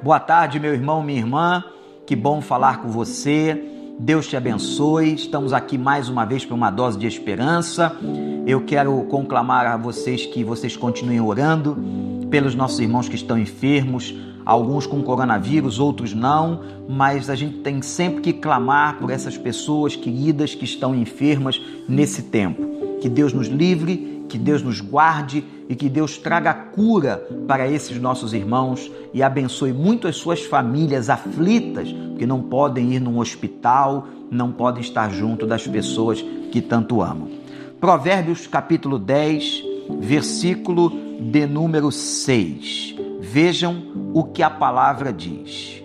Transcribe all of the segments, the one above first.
Boa tarde, meu irmão, minha irmã. Que bom falar com você. Deus te abençoe. Estamos aqui mais uma vez para uma dose de esperança. Eu quero conclamar a vocês que vocês continuem orando pelos nossos irmãos que estão enfermos, alguns com coronavírus, outros não, mas a gente tem sempre que clamar por essas pessoas queridas que estão enfermas nesse tempo. Que Deus nos livre, que Deus nos guarde e que Deus traga cura para esses nossos irmãos e abençoe muito as suas famílias aflitas, que não podem ir num hospital, não podem estar junto das pessoas que tanto amam. Provérbios capítulo 10, versículo de número 6. Vejam o que a palavra diz.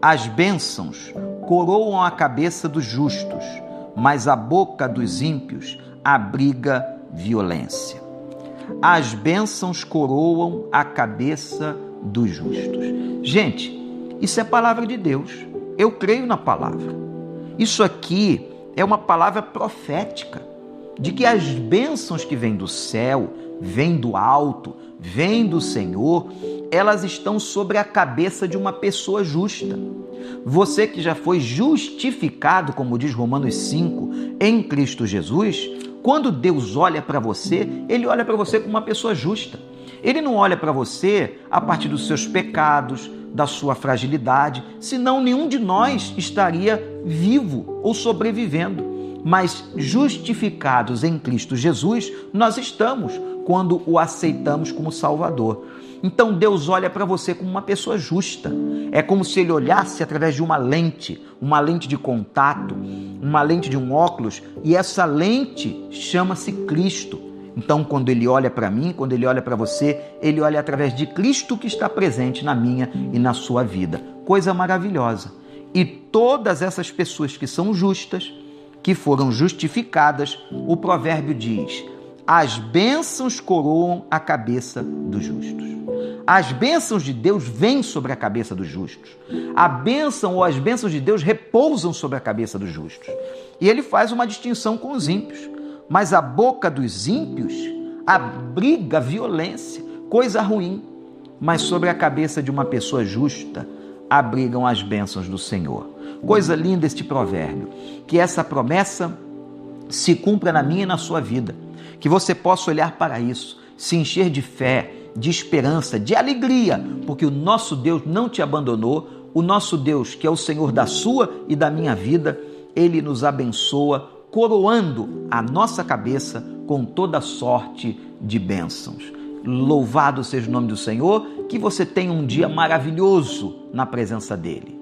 As bênçãos coroam a cabeça dos justos, mas a boca dos ímpios abriga violência. As bênçãos coroam a cabeça dos justos. Gente, isso é palavra de Deus. Eu creio na palavra. Isso aqui é uma palavra profética de que as bênçãos que vêm do céu, vêm do alto, vêm do Senhor, elas estão sobre a cabeça de uma pessoa justa. Você que já foi justificado, como diz Romanos 5, em Cristo Jesus, quando Deus olha para você, ele olha para você como uma pessoa justa. Ele não olha para você a partir dos seus pecados, da sua fragilidade, senão nenhum de nós estaria vivo ou sobrevivendo mas justificados em Cristo Jesus, nós estamos quando o aceitamos como Salvador. Então Deus olha para você como uma pessoa justa. É como se ele olhasse através de uma lente, uma lente de contato, uma lente de um óculos, e essa lente chama-se Cristo. Então, quando ele olha para mim, quando ele olha para você, ele olha através de Cristo que está presente na minha e na sua vida. Coisa maravilhosa. E todas essas pessoas que são justas, que foram justificadas, o provérbio diz: as bênçãos coroam a cabeça dos justos. As bênçãos de Deus vêm sobre a cabeça dos justos. A bênção ou as bênçãos de Deus repousam sobre a cabeça dos justos. E ele faz uma distinção com os ímpios. Mas a boca dos ímpios abriga violência, coisa ruim. Mas sobre a cabeça de uma pessoa justa abrigam as bênçãos do Senhor. Coisa linda este provérbio. Que essa promessa se cumpra na minha e na sua vida. Que você possa olhar para isso, se encher de fé, de esperança, de alegria, porque o nosso Deus não te abandonou. O nosso Deus, que é o Senhor da sua e da minha vida, ele nos abençoa, coroando a nossa cabeça com toda sorte de bênçãos. Louvado seja o nome do Senhor, que você tenha um dia maravilhoso na presença dEle.